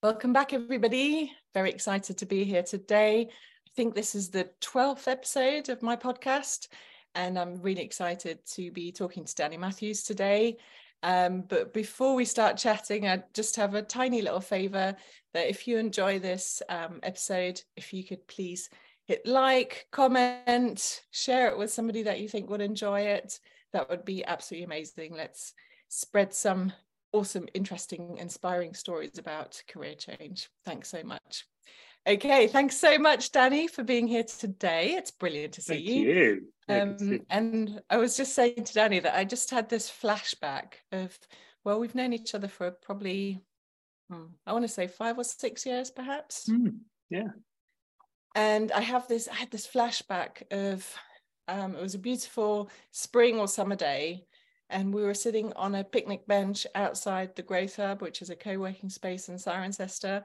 Welcome back, everybody. Very excited to be here today. I think this is the 12th episode of my podcast, and I'm really excited to be talking to Danny Matthews today. Um, but before we start chatting, I just have a tiny little favor that if you enjoy this um, episode, if you could please hit like, comment, share it with somebody that you think would enjoy it, that would be absolutely amazing. Let's spread some awesome, interesting, inspiring stories about career change. Thanks so much. Okay, thanks so much, Danny, for being here today. It's brilliant to see you. Thank you. you. Um, and I was just saying to Danny that I just had this flashback of, well, we've known each other for probably, hmm, I want to say five or six years, perhaps. Mm, yeah. And I have this, I had this flashback of, um, it was a beautiful spring or summer day and we were sitting on a picnic bench outside the Growth Hub, which is a co-working space in Cirencester.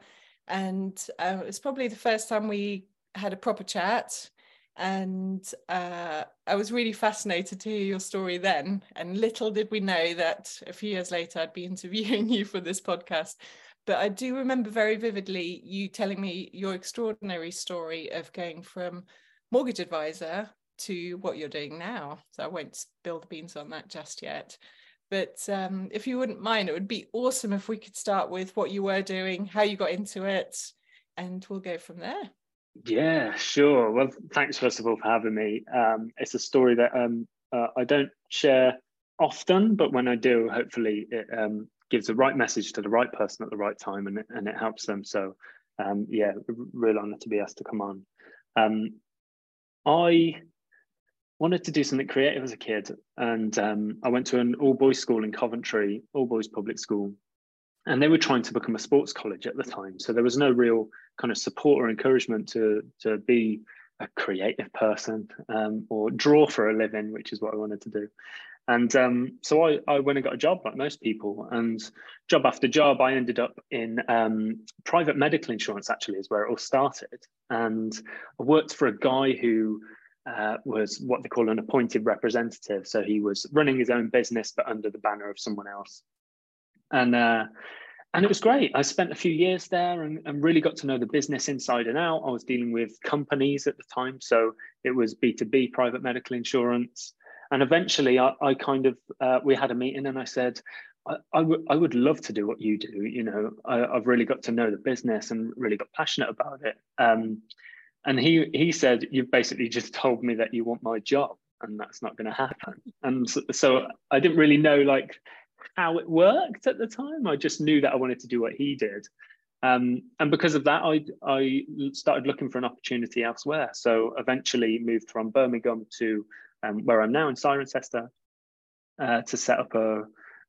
And uh, it was probably the first time we had a proper chat. And uh, I was really fascinated to hear your story then. And little did we know that a few years later I'd be interviewing you for this podcast. But I do remember very vividly you telling me your extraordinary story of going from mortgage advisor to what you're doing now. So I won't spill the beans on that just yet. But um, if you wouldn't mind, it would be awesome if we could start with what you were doing, how you got into it, and we'll go from there. Yeah, sure. Well, thanks first of all for having me. Um, it's a story that um, uh, I don't share often, but when I do, hopefully it um, gives the right message to the right person at the right time, and it, and it helps them. So, um, yeah, real honor to be asked to come on. Um, I wanted to do something creative as a kid, and um, I went to an all boys school in Coventry, all boys public school, and they were trying to become a sports college at the time. So there was no real kind of support or encouragement to to be a creative person um, or draw for a living, which is what I wanted to do. And um, so I, I went and got a job like most people, and job after job, I ended up in um, private medical insurance. Actually, is where it all started. And I worked for a guy who uh, was what they call an appointed representative. So he was running his own business, but under the banner of someone else. And uh, and it was great. I spent a few years there and, and, really got to know the business inside and out. I was dealing with companies at the time, so it was B two B private medical insurance. And eventually, I, I kind of uh, we had a meeting, and I said, I, I, w- I would love to do what you do. You know, I, have really got to know the business and really got passionate about it. Um, and he he said you've basically just told me that you want my job and that's not going to happen. And so, so, i didn't really know like how it worked at the time. I just knew that i wanted to do what he did. Um, and because of that i i started looking for an opportunity elsewhere. So eventually moved from birmingham to um, where i'm now in cirencester uh, to set up a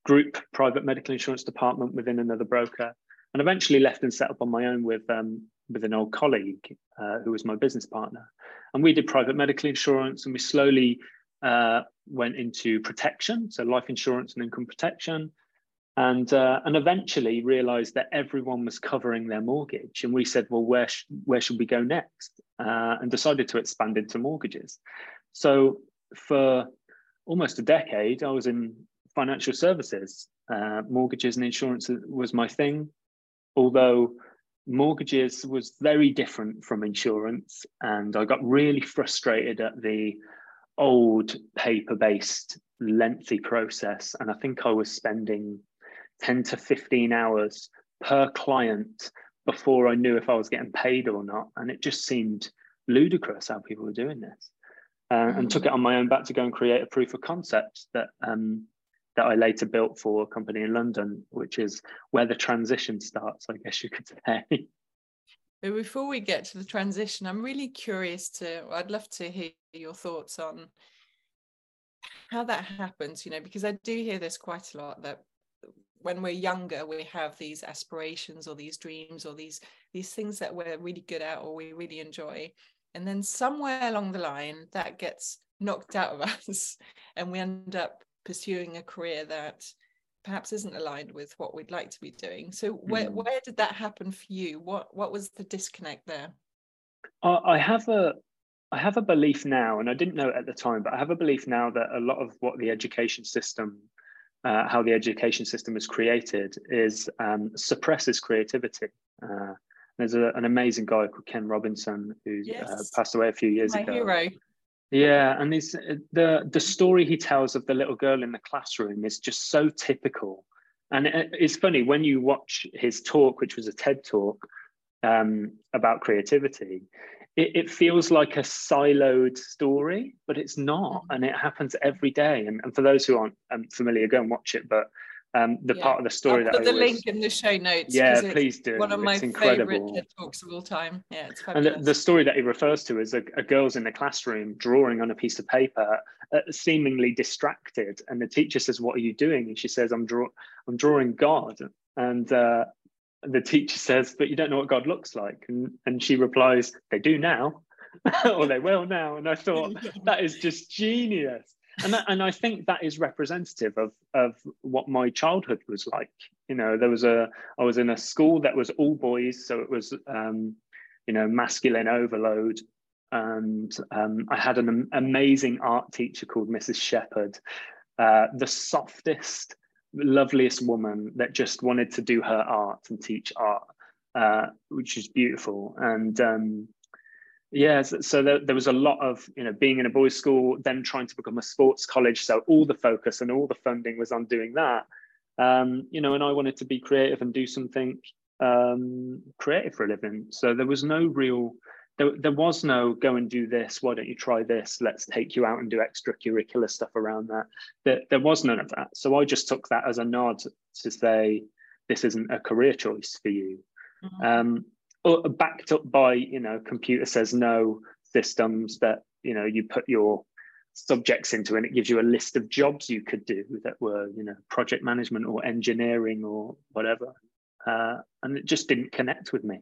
group private medical insurance department within another broker and eventually left and set up on my own with um, with an old colleague uh, who was my business partner. And we did private medical insurance and we slowly uh, went into protection, so life insurance and income protection. And, uh, and eventually realized that everyone was covering their mortgage. And we said, well, where, sh- where should we go next? Uh, and decided to expand into mortgages. So for almost a decade, I was in financial services. Uh, mortgages and insurance was my thing. Although mortgages was very different from insurance and i got really frustrated at the old paper based lengthy process and i think i was spending 10 to 15 hours per client before i knew if i was getting paid or not and it just seemed ludicrous how people were doing this. Uh, and took it on my own back to go and create a proof of concept that um, that I later built for a company in London, which is where the transition starts, I guess you could say. But before we get to the transition, I'm really curious to, I'd love to hear your thoughts on how that happens, you know, because I do hear this quite a lot that when we're younger, we have these aspirations or these dreams or these these things that we're really good at or we really enjoy. And then somewhere along the line that gets knocked out of us and we end up pursuing a career that perhaps isn't aligned with what we'd like to be doing. So where, mm. where did that happen for you? What what was the disconnect there? I have a I have a belief now, and I didn't know it at the time, but I have a belief now that a lot of what the education system uh, how the education system is created is um, suppresses creativity. Uh, there's a, an amazing guy called Ken Robinson who uh, yes. uh, passed away a few years My ago. hero. Yeah, and this, the the story he tells of the little girl in the classroom is just so typical. And it, it's funny when you watch his talk, which was a TED talk um, about creativity. It, it, feels like a siloed story, but it's not, mm. and it happens every day. And, and for those who aren't um, familiar, go and watch it. But um, the yeah. part of the story I'll that put the always, link in the show notes. Yeah, please do. One of my favorite TED talks of all time. Yeah, it's fabulous. And the, the story that he refers to is a, a, girl's in the classroom drawing on a piece of paper, uh, seemingly distracted, and the teacher says, "What are you doing?" And she says, "I'm draw, I'm drawing God." And uh, the teacher says, "But you don't know what God looks like," and and she replies, "They do now." or they will now. And I thought that is just genius and that, and I think that is representative of of what my childhood was like. You know, there was a I was in a school that was all boys, so it was um, you know masculine overload, and um, I had an amazing art teacher called Mrs. Shepherd, uh, the softest, loveliest woman that just wanted to do her art and teach art, uh, which is beautiful. And um, yeah, so, there, there, was a lot of you know being in a boys' school, then trying to become a sports college. So all the focus and all the funding was on doing that. Um, you know, and I wanted to be creative and do something um, creative for a living. So there was no real, there, there was no go and do this. Why don't you try this? Let's take you out and do extracurricular stuff around that. There, there was none of that. So I just took that as a nod to say, this isn't a career choice for you. Mm-hmm. Um, backed up by you know computer says no systems that you know you put your subjects into and it gives you a list of jobs you could do that were you know project management or engineering or whatever uh, and it just didn't connect with me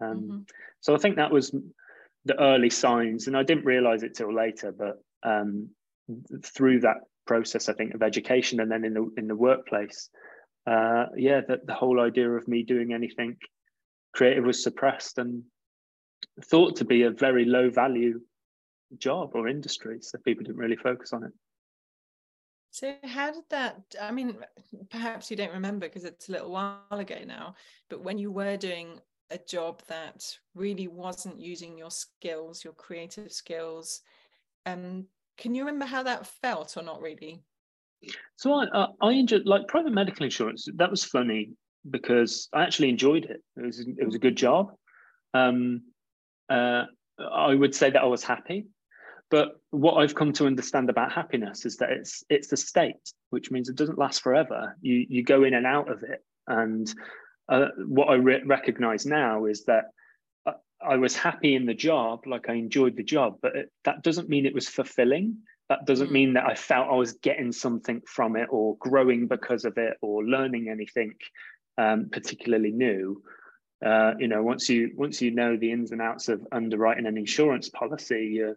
um, mm-hmm. so i think that was the early signs and i didn't realize it till later but um, through that process i think of education and then in the in the workplace uh, yeah the, the whole idea of me doing anything creative was suppressed and thought to be a very low value job or industry. So people didn't really focus on it. So how did that? I mean, perhaps you don't remember because it's a little while ago now. But when you were doing a job that really wasn't using your skills, your creative skills, um, can you remember how that felt or not really? So I uh, I enjoyed like private medical insurance. That was funny because I actually enjoyed it. It was it was a good job. Um, uh, I would say that I was happy, but what I've come to understand about happiness is that it's it's a state, which means it doesn't last forever. You you go in and out of it, and uh, what I re- recognize now is that I, I was happy in the job, like I enjoyed the job, but it, that doesn't mean it was fulfilling. That doesn't mm. mean that I felt I was getting something from it or growing because of it or learning anything um, particularly new. Uh, you know, once you once you know the ins and outs of underwriting an insurance policy, your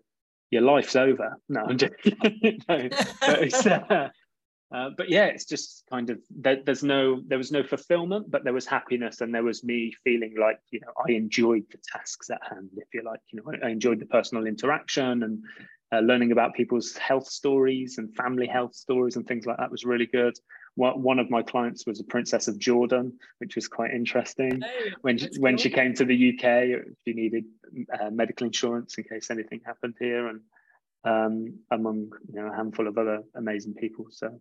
your life's over. No, I'm just, no but, uh, uh, but yeah, it's just kind of there, there's no there was no fulfillment, but there was happiness, and there was me feeling like you know I enjoyed the tasks at hand, if you like. You know, I, I enjoyed the personal interaction and uh, learning about people's health stories and family health stories and things like that was really good one of my clients was a princess of Jordan, which was quite interesting. Oh, when she, when she came to the UK, she needed uh, medical insurance in case anything happened here, and um, among you know a handful of other amazing people. So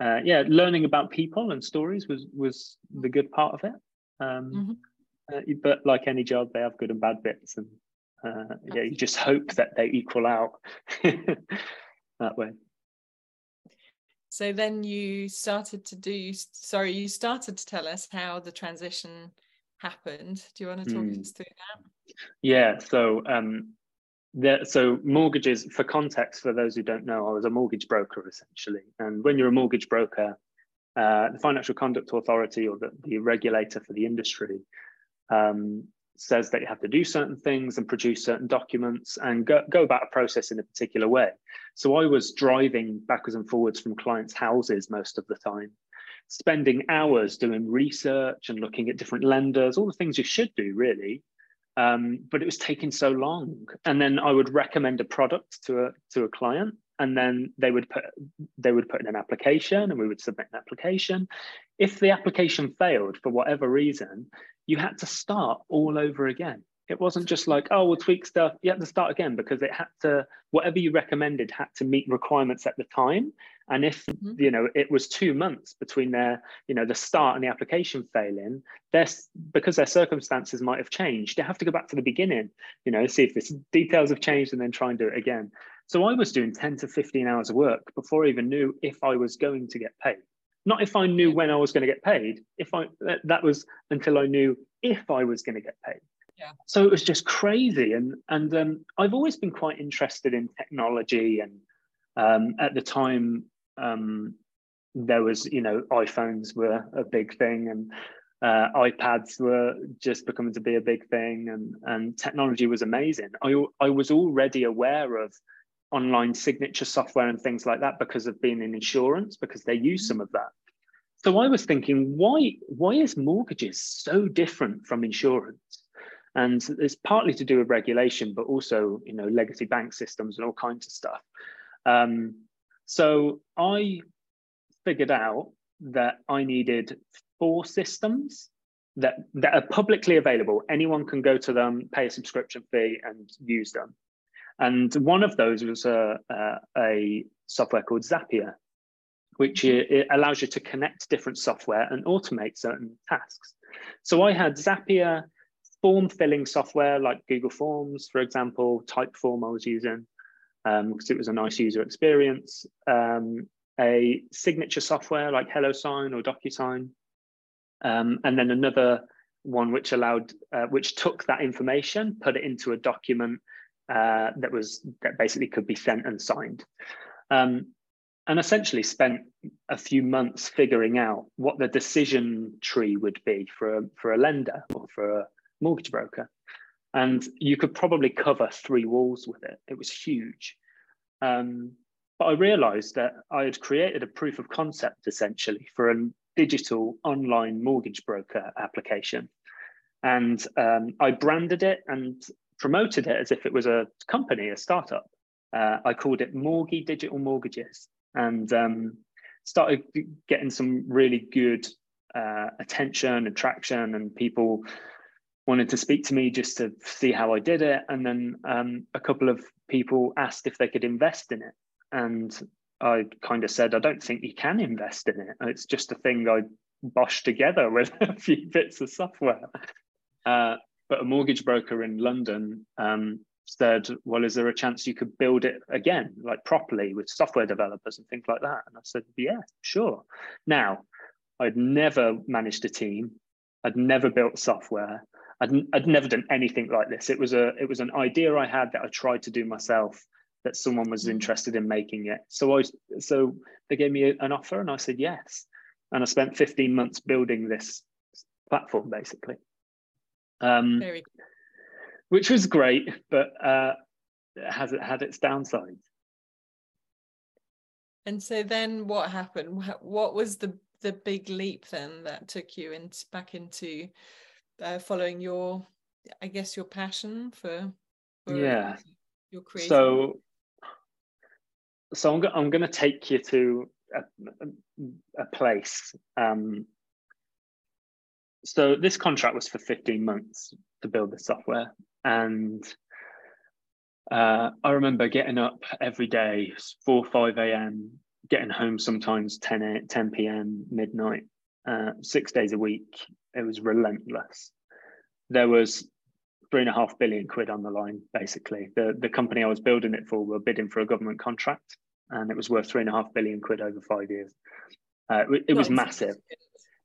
uh, yeah, learning about people and stories was was the good part of it. Um, mm-hmm. uh, but like any job, they have good and bad bits, and uh, yeah, you just hope that they equal out that way. So then you started to do, sorry, you started to tell us how the transition happened. Do you want to talk mm. us through that? Yeah. So, um, the, so mortgages, for context, for those who don't know, I was a mortgage broker essentially. And when you're a mortgage broker, uh, the Financial Conduct Authority or the, the regulator for the industry um, says that you have to do certain things and produce certain documents and go, go about a process in a particular way. So I was driving backwards and forwards from clients' houses most of the time, spending hours doing research and looking at different lenders, all the things you should do, really. Um, but it was taking so long. And then I would recommend a product to a, to a client and then they would put they would put in an application and we would submit an application if the application failed for whatever reason you had to start all over again. It wasn't just like oh we'll tweak stuff. You had to start again because it had to whatever you recommended had to meet requirements at the time. And if mm-hmm. you know it was two months between their you know the start and the application failing because their circumstances might have changed they have to go back to the beginning you know see if the details have changed and then try and do it again. So i was doing 10 to 15 hours of work before i even knew if i was going to get paid not if i knew when i was going to get paid if i that was until i knew if i was going to get paid yeah. So it was just crazy, and and um, I've always been quite interested in technology, and um, at the time um, there was you know iPhones were a big thing, and uh, iPads were just becoming to be a big thing, and and technology was amazing. I I was already aware of online signature software and things like that because of being in insurance because they use some of that. So I was thinking, why why is mortgages so different from insurance? And it's partly to do with regulation, but also, you know, legacy bank systems and all kinds of stuff. Um, so I figured out that I needed four systems that, that are publicly available. Anyone can go to them, pay a subscription fee and use them. And one of those was a, a, a software called Zapier, which it allows you to connect different software and automate certain tasks. So I had Zapier, form filling software like Google Forms, for example, Typeform I was using because um, it was a nice user experience. Um, a signature software like HelloSign or DocuSign, um, and then another one which allowed, uh, which took that information, put it into a document uh, that was that basically could be sent and signed, um, and essentially spent a few months figuring out what the decision tree would be for a, for a lender or for a mortgage broker. And you could probably cover three walls with it. It was huge. Um, but I realized that I had created a proof of concept essentially for a digital online mortgage broker application. And um, I branded it and promoted it as if it was a company, a startup. Uh, I called it Morgie Digital Mortgages and um, started getting some really good uh, attention and traction and people wanted to speak to me just to see how I did it. And then um, a couple of people asked if they could invest in it. And I kind of said, I don't think you can invest in it. It's just a thing I boshed together with a few bits of software. Uh, but a mortgage broker in London um, said, Well, is there a chance you could build it again, like properly with software developers and things like that? And I said, Yeah, sure. Now, I'd never managed a team, I'd never built software. I'd, I'd never done anything like this. It was a it was an idea I had that I tried to do myself. That someone was mm. interested in making it. So I so they gave me an offer and I said yes. And I spent 15 months building this platform basically. Um, which was great, but uh, has it had its downsides. And so then what happened? What was the the big leap then that took you in, back into uh, following your i guess your passion for, for yeah your creation so so i'm, go- I'm going to take you to a, a place um, so this contract was for 15 months to build the software and uh, I remember getting up every day, 4 5 a.m., getting home sometimes 10, 10 p.m., midnight, uh, six days a week. It was relentless. There was three and a half billion quid on the line, basically. The, the company I was building it for were bidding for a government contract, and it was worth three and a half billion quid over five years. Uh, it, it was massive.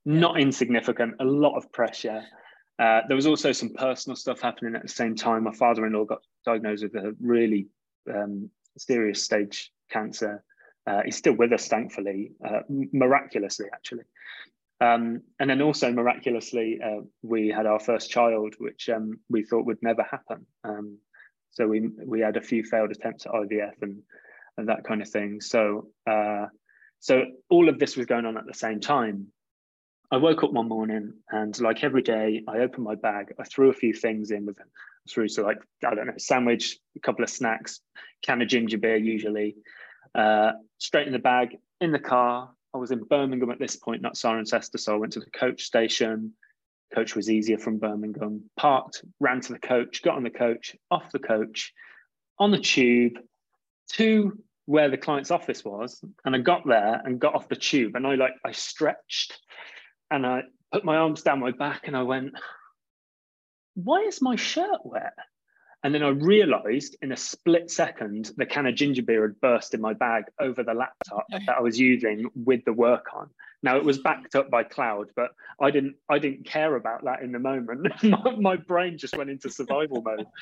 Not insignificant, a lot of pressure. Uh, there was also some personal stuff happening at the same time. My father in law got diagnosed with a really um, serious stage cancer. Uh, he's still with us, thankfully, uh, miraculously, actually. Um, and then also miraculously, uh, we had our first child, which um, we thought would never happen. Um, so we we had a few failed attempts at IVF and and that kind of thing. So uh, so all of this was going on at the same time. I woke up one morning and like every day, I opened my bag, I threw a few things in with through so like I don't know, sandwich, a couple of snacks, can of ginger beer usually, Uh, straight in the bag, in the car. I was in Birmingham at this point, not Cirencester, so I went to the coach station. Coach was easier from Birmingham. Parked, ran to the coach, got on the coach, off the coach, on the tube to where the client's office was. And I got there and got off the tube and I like, I stretched and I put my arms down my back and I went, why is my shirt wet? And then I realized in a split second, the can of ginger beer had burst in my bag over the laptop that I was using with the work on. Now it was backed up by cloud, but I didn't I didn't care about that in the moment. my, my, brain just went into survival mode.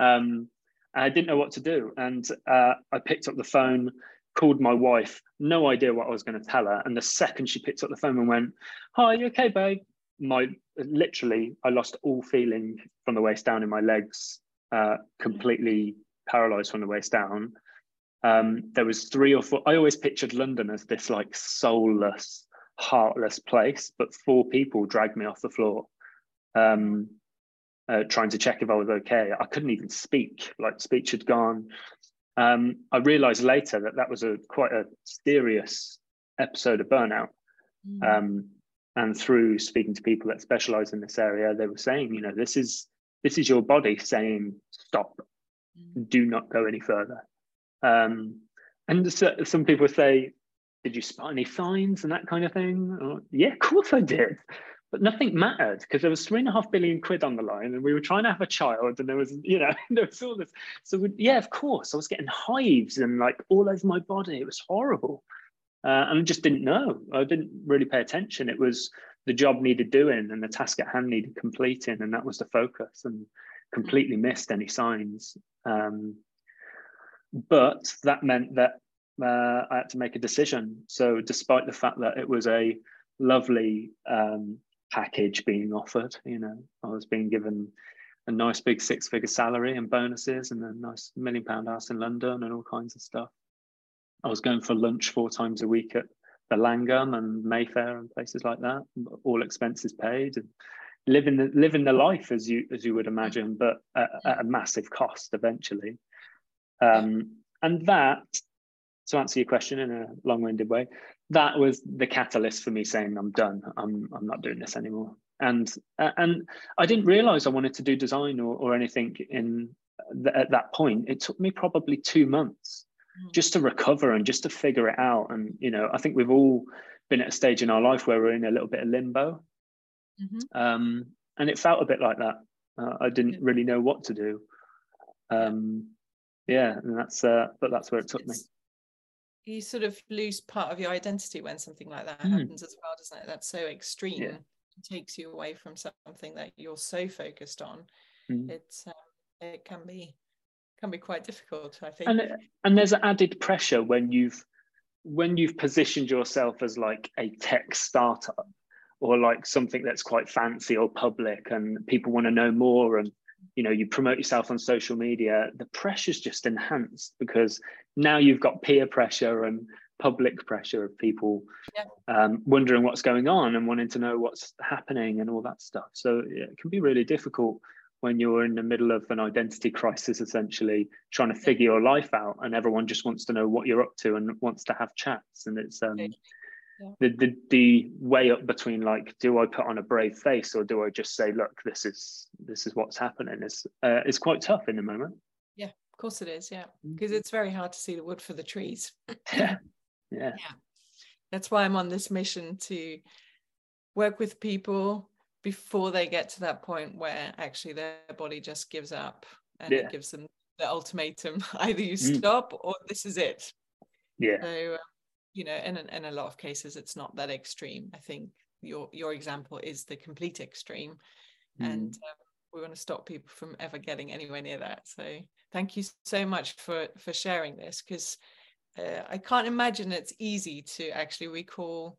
Um, I didn't know what to do. And uh, I picked up the phone, called my wife, no idea what I was going to tell her. And the second she picked up the phone and went, Hi, you okay, babe? My literally, I lost all feeling from the waist down in my legs, uh, completely paralyzed from the waist down. Um, there was three or four. I always pictured London as this like soulless, heartless place, but four people dragged me off the floor. Um, uh, trying to check if I was okay. I couldn't even speak, like speech had gone. Um, I realized later that that was a quite a serious episode of burnout. Mm. Um, and through speaking to people that specialize in this area, they were saying, you know, this is this is your body saying, stop, mm. do not go any further. Um, and so, some people say, did you spot any signs and that kind of thing? Or, yeah, of course I did but nothing mattered because there was three and a half billion quid on the line and we were trying to have a child and there was you know there was all this. So we, yeah of course i was getting hives and like all over my body. It was horrible. Uh, and i just didn't know. I didn't really pay attention. It was the job needed doing and the task at hand needed completing and that was the focus and completely missed any signs. Um, but that meant that uh, i had to make a decision. So despite the fact that it was a lovely um, package being offered. You know, I was being given a nice big six figure salary and bonuses and a nice million pound house in London and all kinds of stuff. I was going for lunch four times a week at the Langham and Mayfair and places like that, all expenses paid and living the living the life as you as you would imagine, but at, at a massive cost eventually. Um, and that, to answer your question in a long-winded way, that was the catalyst for me saying I'm done. I'm I'm not doing this anymore. And uh, and I didn't realize I wanted to do design or, or anything in th- at that point. It took me probably two months mm. just to recover and just to figure it out. And you know, I think we've all been at a stage in our life where we're in a little bit of limbo. Mm-hmm. Um, and it felt a bit like that. Uh, I didn't really know what to do. Um, yeah, and that's uh, but that's where it took me you sort of lose part of your identity when something like that mm. happens as well, doesn't it? That's so extreme. Yeah. It takes you away from something that you're so focused on. Mm. It's um, it can be can be quite difficult, I think. And and there's added pressure when you've when you've positioned yourself as like a tech startup or like something that's quite fancy or public and people want to know more and you know you promote yourself on social media the pressure's just enhanced because now you've got peer pressure and public pressure of people yeah. um, wondering what's going on and wanting to know what's happening and all that stuff. So yeah, it can be really difficult when you're in the middle of an identity crisis essentially trying to figure your life out and everyone just wants to know what you're up to and wants to have chats. And it's um, the, the the way up between like do i put on a brave face or do i just say look this is this is what's happening is uh, is quite tough in the moment yeah of course it is yeah because mm-hmm. it's very hard to see the wood for the trees yeah. yeah yeah that's why i'm on this mission to work with people before they get to that point where actually their body just gives up and yeah. it gives them the ultimatum either you mm. stop mm. or this is it yeah so um, you know in, in a lot of cases it's not that extreme. I think your your example is the complete extreme. Mm. and um, we want to stop people from ever getting anywhere near that. So thank you so much for for sharing this because uh, i can't imagine it's easy to actually recall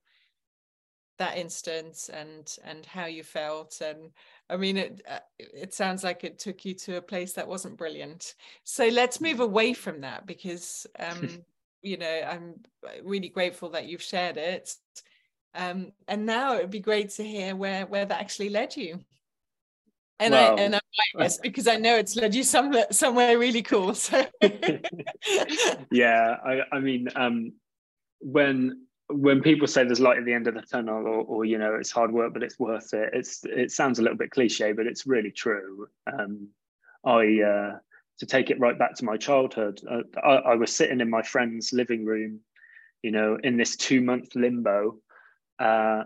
that instance and and how you felt. And i mean it uh, it sounds like it took you to a place that wasn't brilliant. So let's move mm. away from that because um you know i'm really grateful that you've shared it um, and now it would be great to hear where where that actually led you and I and I'm biased because I know it's led you somewhere somewhere really cool. So yeah, I, I mean, um, when when people say there's light at the end of the tunnel, or, or you know, it's hard work but it's worth it. It's it sounds a little bit cliche, but it's really true. Um, I uh, to take it right back to my childhood, uh, I, I was sitting in my friend's living room, you know, in this two month limbo. Uh,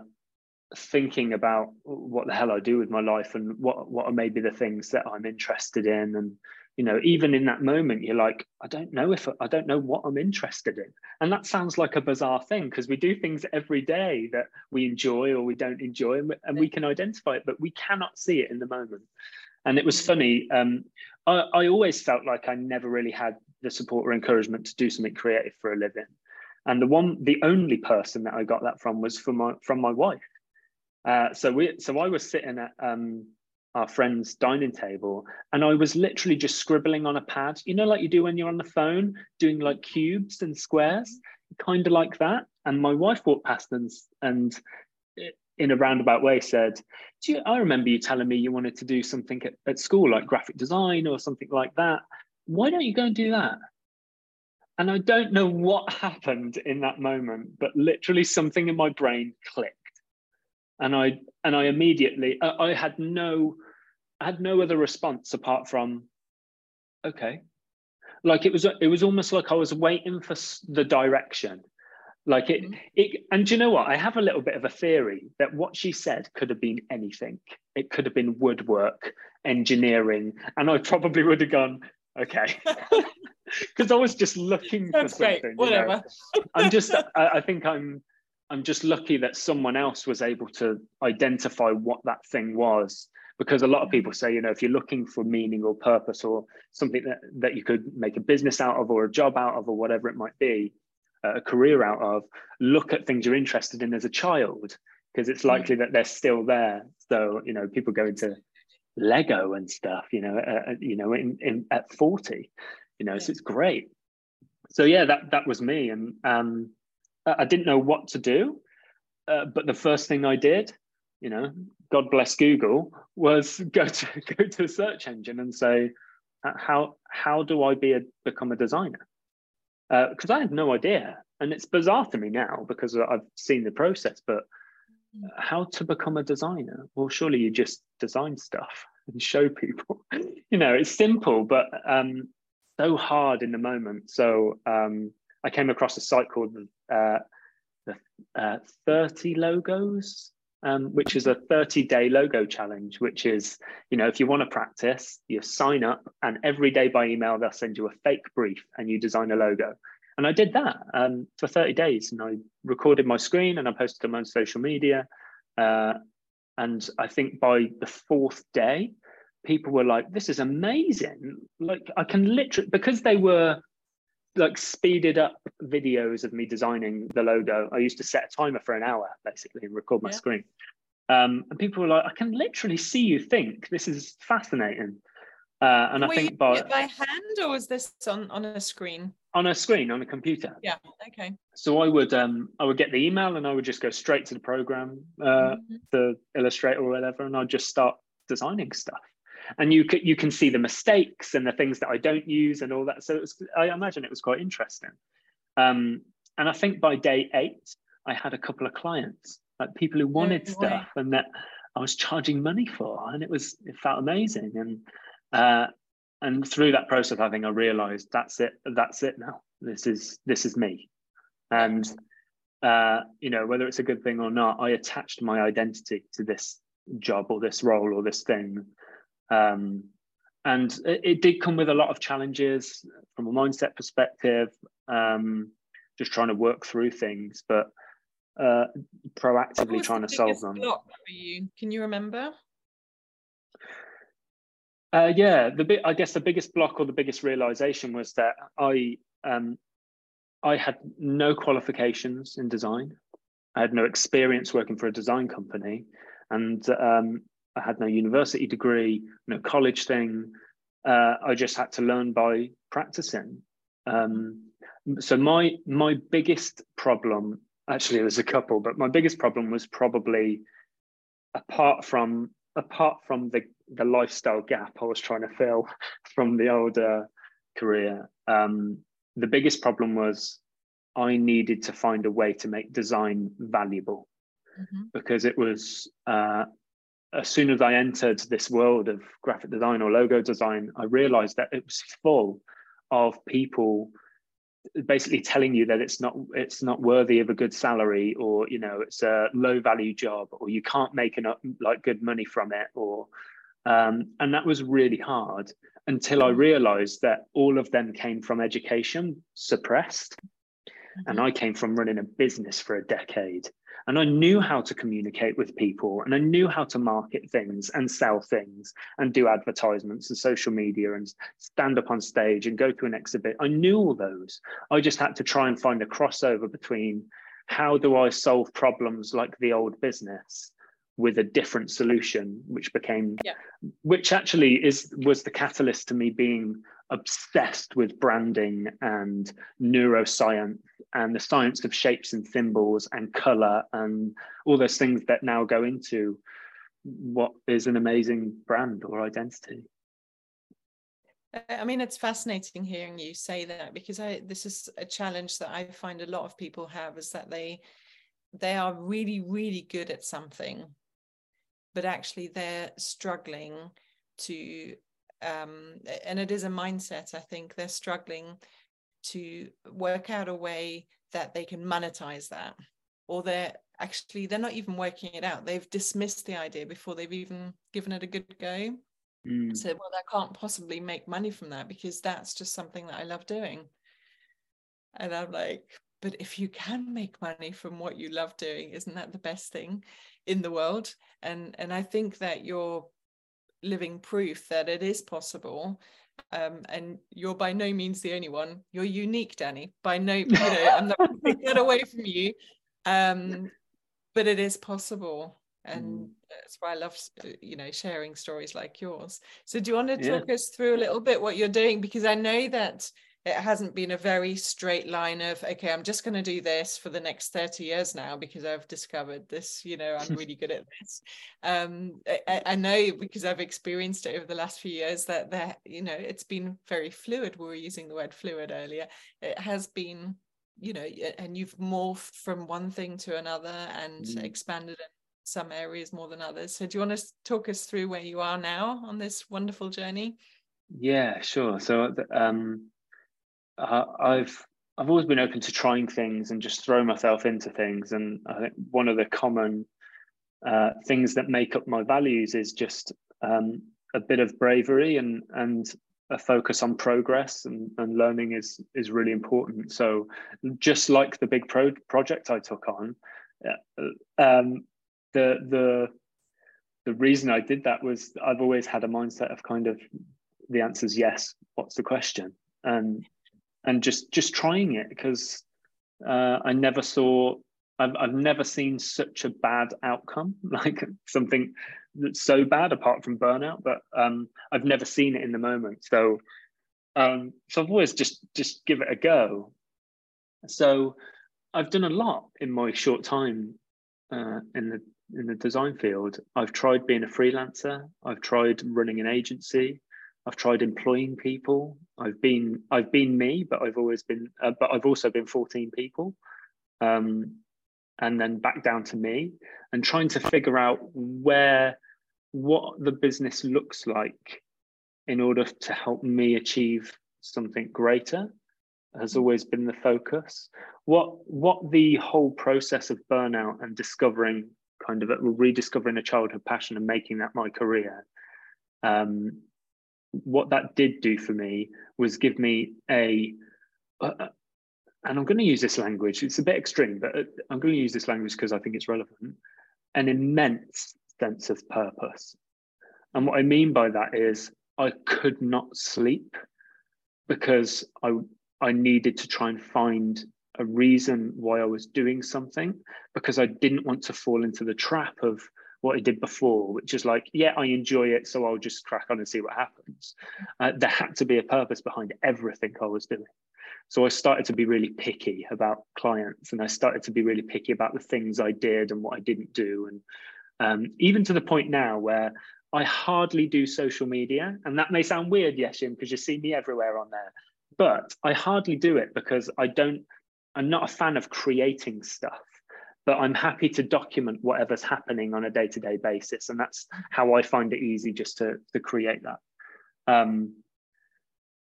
thinking about what the hell I do with my life and what what are maybe the things that I'm interested in and you know even in that moment you're like I don't know if I don't know what I'm interested in and that sounds like a bizarre thing because we do things every day that we enjoy or we don't enjoy and we, and we can identify it but we cannot see it in the moment and it was mm. funny um, I, I always felt like I never really had the support or encouragement to do something creative for a living and the one the only person that I got that from was from my from my wife uh, so we, so I was sitting at um, our friend's dining table, and I was literally just scribbling on a pad. You know, like you do when you're on the phone, doing like cubes and squares, kind of like that. And my wife walked past and and in a roundabout way said, "Do you, I remember you telling me you wanted to do something at, at school, like graphic design or something like that. Why don't you go and do that?" And I don't know what happened in that moment, but literally something in my brain clicked and I and I immediately I, I had no I had no other response apart from okay like it was it was almost like I was waiting for the direction like it, mm-hmm. it and do you know what I have a little bit of a theory that what she said could have been anything it could have been woodwork engineering and I probably would have gone okay because I was just looking That's for something great. whatever you know? I'm just I, I think I'm I'm just lucky that someone else was able to identify what that thing was. Because a lot of people say, you know, if you're looking for meaning or purpose or something that, that you could make a business out of or a job out of or whatever it might be, a career out of, look at things you're interested in as a child because it's likely that they're still there. So, you know, people go into Lego and stuff, you know, uh, uh you know, in, in at 40, you know, so it's great. So yeah, that that was me. And um, I didn't know what to do. Uh, but the first thing I did, you know, God bless Google, was go to go to a search engine and say, uh, how how do I be a become a designer? Because uh, I had no idea, and it's bizarre to me now because I've seen the process. But how to become a designer? Well, surely you just design stuff and show people. you know, it's simple, but um, so hard in the moment. So um, I came across a site called uh, the uh, 30 logos, um, which is a 30 day logo challenge, which is, you know, if you want to practice, you sign up and every day by email, they'll send you a fake brief and you design a logo. And I did that um, for 30 days and I recorded my screen and I posted them on social media. Uh, and I think by the fourth day, people were like, this is amazing. Like I can literally, because they were like speeded up videos of me designing the logo. I used to set a timer for an hour basically and record my yeah. screen. Um, and people were like, I can literally see you think. This is fascinating. Uh, and were I think by, by hand or was this on, on a screen? On a screen, on a computer. Yeah. Okay. So I would um I would get the email and I would just go straight to the program, uh, mm-hmm. the Illustrator or whatever, and I'd just start designing stuff and you can you can see the mistakes and the things that I don't use and all that. So was, I imagine it was quite interesting. Um, and I think by day eight, I had a couple of clients, like people who wanted no stuff and that I was charging money for, and it was it felt amazing. And uh, and through that process, I think I realised that's it. That's it now. This is this is me, and uh, you know whether it's a good thing or not, I attached my identity to this job or this role or this thing um, and it, it, did come with a lot of challenges from a mindset perspective, um, just trying to work through things, but uh, proactively trying to solve them. Block for you? Can you remember? Uh, yeah, the bit I guess the biggest block or the biggest realization was that I um, I had no qualifications in design. I had no experience working for a design company, and um, I had no university degree, no college thing. Uh, I just had to learn by practicing. Um, so my my biggest problem, actually, there's a couple, but my biggest problem was probably apart from apart from the the lifestyle gap I was trying to fill from the older career. Um, the biggest problem was I needed to find a way to make design valuable mm-hmm. because it was uh, as soon as I entered this world of graphic design or logo design, I realized that it was full of people basically telling you that it's not it's not worthy of a good salary or you know it's a low value job or you can't make enough like good money from it or um, and that was really hard until I realized that all of them came from education suppressed mm-hmm. and I came from running a business for a decade and I knew how to communicate with people and I knew how to market things and sell things and do advertisements and social media and stand up on stage and go to an exhibit. I knew all those. I just had to try and find a crossover between how do I solve problems like the old business with a different solution which became yeah. which actually is was the catalyst to me being obsessed with branding and neuroscience and the science of shapes and symbols and color and all those things that now go into what is an amazing brand or identity. I mean, it's fascinating hearing you say that because I this is a challenge that I find a lot of people have is that they they are really really good at something, but actually they're struggling to um, and it is a mindset i think they're struggling to work out a way that they can monetize that or they're actually they're not even working it out. They've dismissed the idea before they've even given it a good go. Mm. so well i can't possibly make money from that because that's just something that i love doing. And i'm like but if you can make money from what you love doing isn't that the best thing in the world? And and i think that you're living proof that it is possible. Um, and you're by no means the only one. You're unique danny. By no you know i'm not going to take that away from you. Um, but it is possible. And mm. that's why i love you know sharing stories like yours. So do you want to talk yeah. us through a little bit what you're doing? Because i know that it hasn't been a very straight line of okay i'm just going to do this for the next 30 years now because i've discovered this you know i'm really good at this. Um, I, I, know because i've experienced it over the last few years that that you know it's been very fluid. We were using the word fluid earlier. It has been you know and you've morphed from one thing to another and mm. expanded in some areas more than others. So do you want to talk us through where you are now on this wonderful journey? Yeah sure. So um uh, I've I've always been open to trying things and just throw myself into things. And I think one of the common uh, things that make up my values is just um, a bit of bravery and and a focus on progress and, and learning is is really important. So just like the big pro- project I took on, uh, um, the the the reason I did that was I've always had a mindset of kind of the answer is yes. What's the question? And and just just trying it because uh, I never saw I've, I've never seen such a bad outcome like something that's so bad apart from burnout but um, I've never seen it in the moment. So um, so I've always just just give it a go. So I've done a lot in my short time uh, in the in the design field. I've tried being a freelancer. I've tried running an agency I've tried employing people. I've been I've been me, but I've always been uh, but I've also been 14 people. Um, and then back down to me and trying to figure out where what the business looks like in order to help me achieve something greater has always been the focus what what the whole process of burnout and discovering kind of rediscovering a childhood passion and making that my career um, what that did do for me was give me a, and I'm going to use this language, it's a bit extreme, but uh, I'm going to use this language because I think it's relevant, an immense sense of purpose. And what I mean by that is I could not sleep because I, I needed to try and find a reason why I was doing something because I didn't want to fall into the trap of what I did before, which is like, yeah, I enjoy it, so I'll just crack on and see what happens. Uh, there had to be a purpose behind everything I was doing. So I started to be really picky about clients, and I started to be really picky about the things I did and what I didn't do, and um, even to the point now where I hardly do social media. And that may sound weird, Yesim, because you see me everywhere on there. But I hardly do it because I don't, I'm not a fan of creating stuff, but I'm happy to document whatever's happening on a day to day basis. And that's how I find it easy just to, to create that. Um,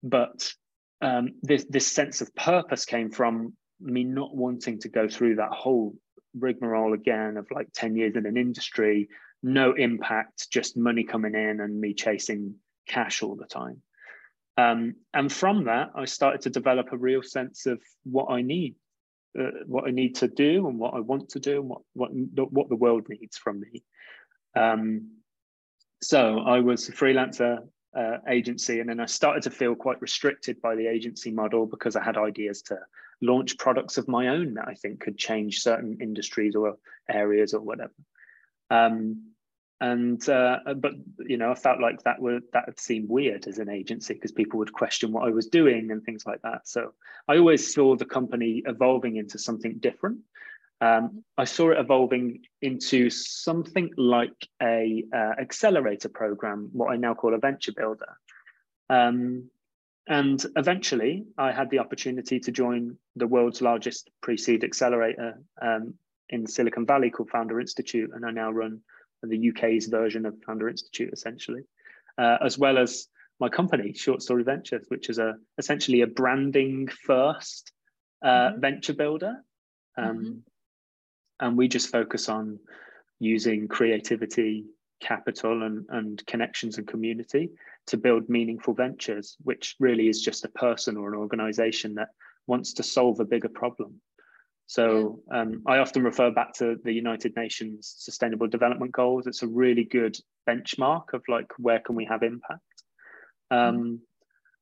but um, this, this sense of purpose came from me not wanting to go through that whole rigmarole again of like 10 years in an industry, no impact, just money coming in and me chasing cash all the time. Um, and from that, I started to develop a real sense of what I need, uh, what I need to do, and what I want to do, and what what what the world needs from me. Um, so I was a freelancer uh, agency, and then I started to feel quite restricted by the agency model because I had ideas to launch products of my own that I think could change certain industries or areas or whatever. Um, and uh, but you know, I felt like that would that would seem weird as an agency because people would question what I was doing and things like that. So I always saw the company evolving into something different. Um, I saw it evolving into something like a uh, accelerator program, what I now call a venture builder. Um, and eventually, I had the opportunity to join the world's largest pre-seed accelerator um, in Silicon Valley called Founder Institute, and I now run the UK's version of Founder Institute, essentially, uh, as well as my company, Short Story Ventures, which is a essentially a branding first uh, mm-hmm. venture builder, um, mm-hmm. and we just focus on using creativity, capital, and and connections and community to build meaningful ventures, which really is just a person or an organization that wants to solve a bigger problem. So um, I often refer back to the United Nations Sustainable Development Goals. It's a really good benchmark of like where can we have impact. Um, mm.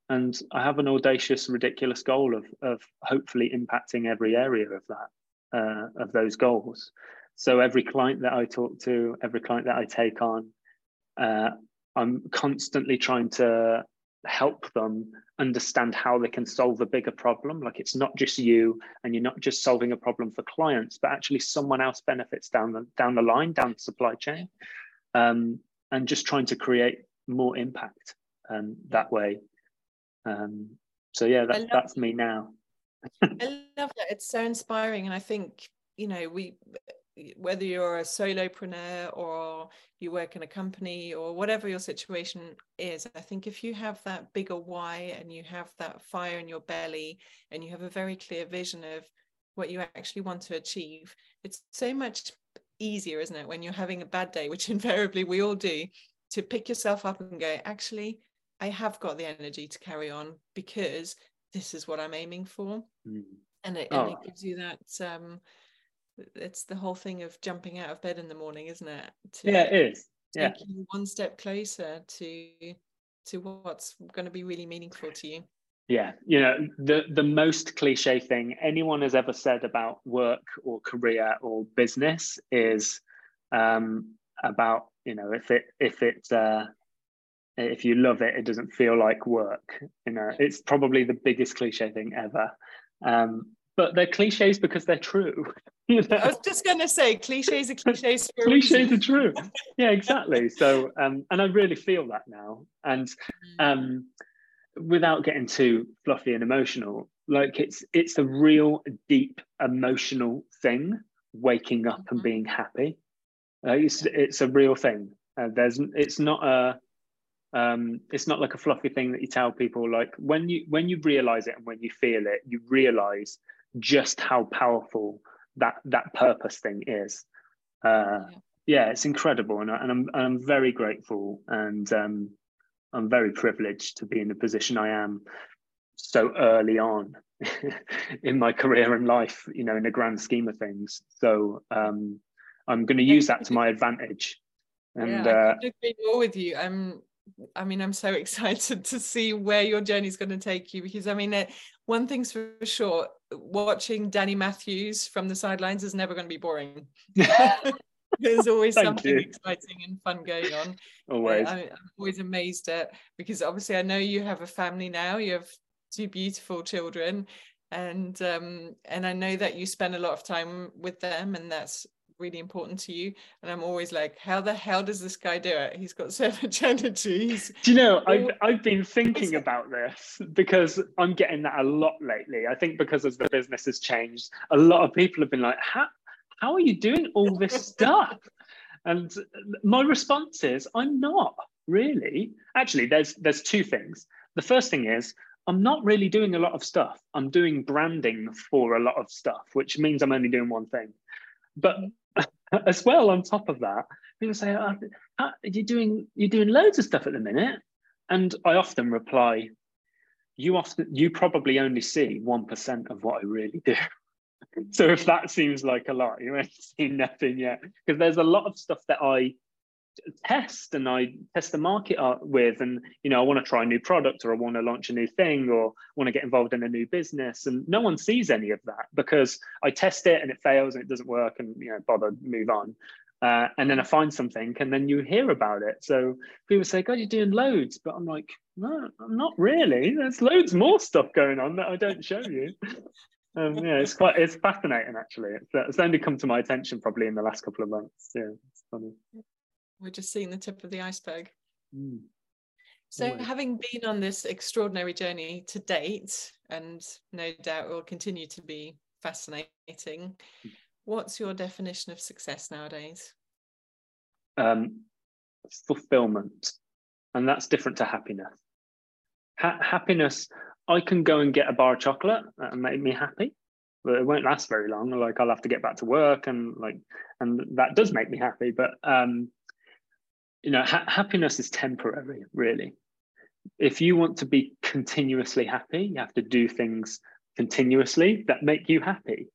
and I have an audacious, ridiculous goal of of hopefully impacting every area of that uh, of those goals. So every client that I talk to, every client that I take on, uh, I'm constantly trying to help them understand how they can solve a bigger problem. Like it's not just you, and you're not just solving a problem for clients, but actually someone else benefits down the down the line, down the supply chain, um, and just trying to create more impact um, that way. Um, so yeah, that, that's me now. I love that. It's so inspiring, and I think you know we whether you're a solopreneur or you work in a company or whatever your situation is i think if you have that bigger why and you have that fire in your belly and you have a very clear vision of what you actually want to achieve it's so much easier isn't it when you're having a bad day which invariably we all do to pick yourself up and go actually i have got the energy to carry on because this is what i'm aiming for mm. and, it, oh. and it gives you that um it's the whole thing of jumping out of bed in the morning isn't it? To yeah it is. Yeah. one step closer to to what's going to be really meaningful to you. Yeah you know the the most cliche thing anyone has ever said about work or career or business is um about you know if it if it uh if you love it it doesn't feel like work you know. It's probably the biggest cliche thing ever. Um but they're cliches because they're true. You know? I was just going to say cliches are cliches. cliches are true. Yeah, exactly. So, um, and I really feel that now. And mm. um, without getting too fluffy and emotional, like it's it's a real deep emotional thing. Waking up mm-hmm. and being happy. Uh, it's it's a real thing. Uh, there's it's not a um, it's not like a fluffy thing that you tell people like when you when you realize it and when you feel it you realize just how powerful that that purpose thing is. Uh, yeah. yeah. it's incredible, and, I, and I'm I'm very grateful, and um, I'm very privileged to be in the position I am so early on in my career and life. You know, in the grand scheme of things. So um, I'm going to use that to my advantage. And yeah, I uh, agree more with you. I'm I mean, I'm so excited to see where your journey is going to take you because I mean, uh, one thing's for sure watching Danny Matthews from the sidelines is never going to be boring. There's always something you. exciting and fun going on. Always. I, am always amazed at because obviously I know you have a family now. You have two beautiful children, and um, and I know that you spend a lot of time with them, and that's really important to you and i'm always like how the hell does this guy do it? He's got so much energy. He's do you know i've, I've been thinking about this because i'm getting that a lot lately. I think because as the business has changed a lot of people have been like how, how are you doing all this stuff? And my response is i'm not really. Actually there's there's two things. The first thing is I'm not really doing a lot of stuff. I'm doing branding for a lot of stuff, which means I'm only doing one thing. But mm. as well, on top of that, people say, oh, "You're doing you're doing loads of stuff at the minute," and I often reply, "You often you probably only see one percent of what I really do." so if that seems like a lot, you ain't seen nothing yet, because there's a lot of stuff that I test and I test the market with, and you know, I want to try a new product or I want to launch a new thing or want to get involved in a new business, and no one sees any of that because I test it and it fails and it doesn't work, and you know, bother move on. Uh, and then I find something, and then you hear about it. So people say, "God, you're doing loads," but I'm like, "No, I'm not really. There's loads more stuff going on that I don't show you." um, yeah, it's quite it's fascinating actually. It's, it's only come to my attention probably in the last couple of months. Yeah, it's funny. We're just seeing the tip of the iceberg. Mm. So, having been on this extraordinary journey to date, and no doubt will continue to be fascinating, what's your definition of success nowadays? Um, fulfillment, and that's different to happiness. Ha- happiness, I can go and get a bar of chocolate and make me happy, but it won't last very long. Like I'll have to get back to work, and like, and that does make me happy. But um, you know ha- happiness is temporary really. If you want to be continuously happy you have to do things continuously that make you happy.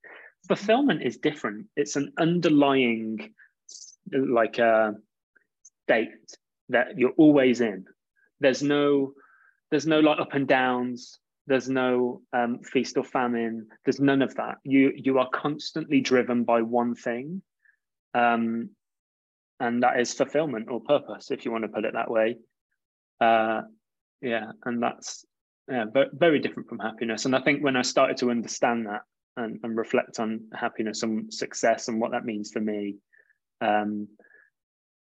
Fulfillment is different. It's an underlying like a uh, state that you're always in. There's no there's no like up and downs. There's no um, feast or famine. There's none of that. You you are constantly driven by one thing. Um, and that is fulfillment or purpose, if you want to put it that way. Uh, yeah, and that's yeah, very different from happiness. And I think when I started to understand that and, and reflect on happiness and success and what that means for me, um,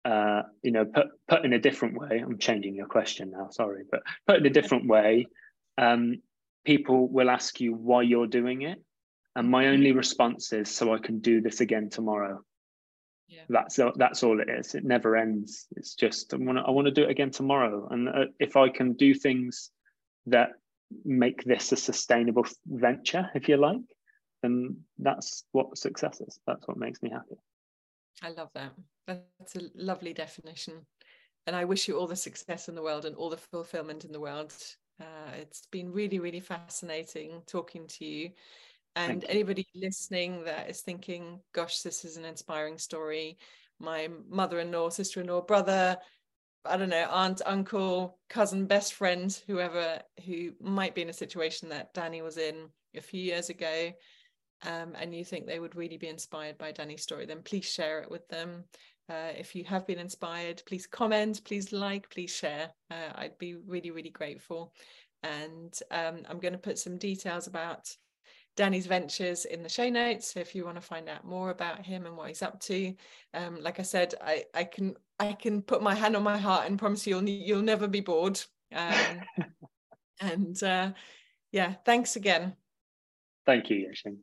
uh, you know, put put in a different way. I'm changing your question now. Sorry, but put in a different way. Um, people will ask you why you're doing it, and my only response is so I can do this again tomorrow yeah. that's that's all it is. It never ends. It's just i want to i want to do it again tomorrow. And uh, if i can do things that make this a sustainable venture if you like then that's what success is. That's what makes me happy. I love that. That's a lovely definition. And i wish you all the success in the world and all the fulfillment in the world. Uh, it's been really really fascinating talking to you and anybody listening that is thinking, gosh, this is an inspiring story. My mother in law, sister in law, brother, I don't know, aunt, uncle, cousin, best friend, whoever who might be in a situation that Danny was in a few years ago, um, and you think they would really be inspired by Danny's story, then please share it with them. Uh, if you have been inspired, please comment, please like, please share. Uh, I'd be really, really grateful. And um, I'm going to put some details about Danny's ventures in the show notes. So if you want to find out more about him and what he's up to, um, like I said, I, I can I can put my hand on my heart and promise you you'll you'll never be bored. Um, and uh, yeah, thanks again. Thank you, Yesim.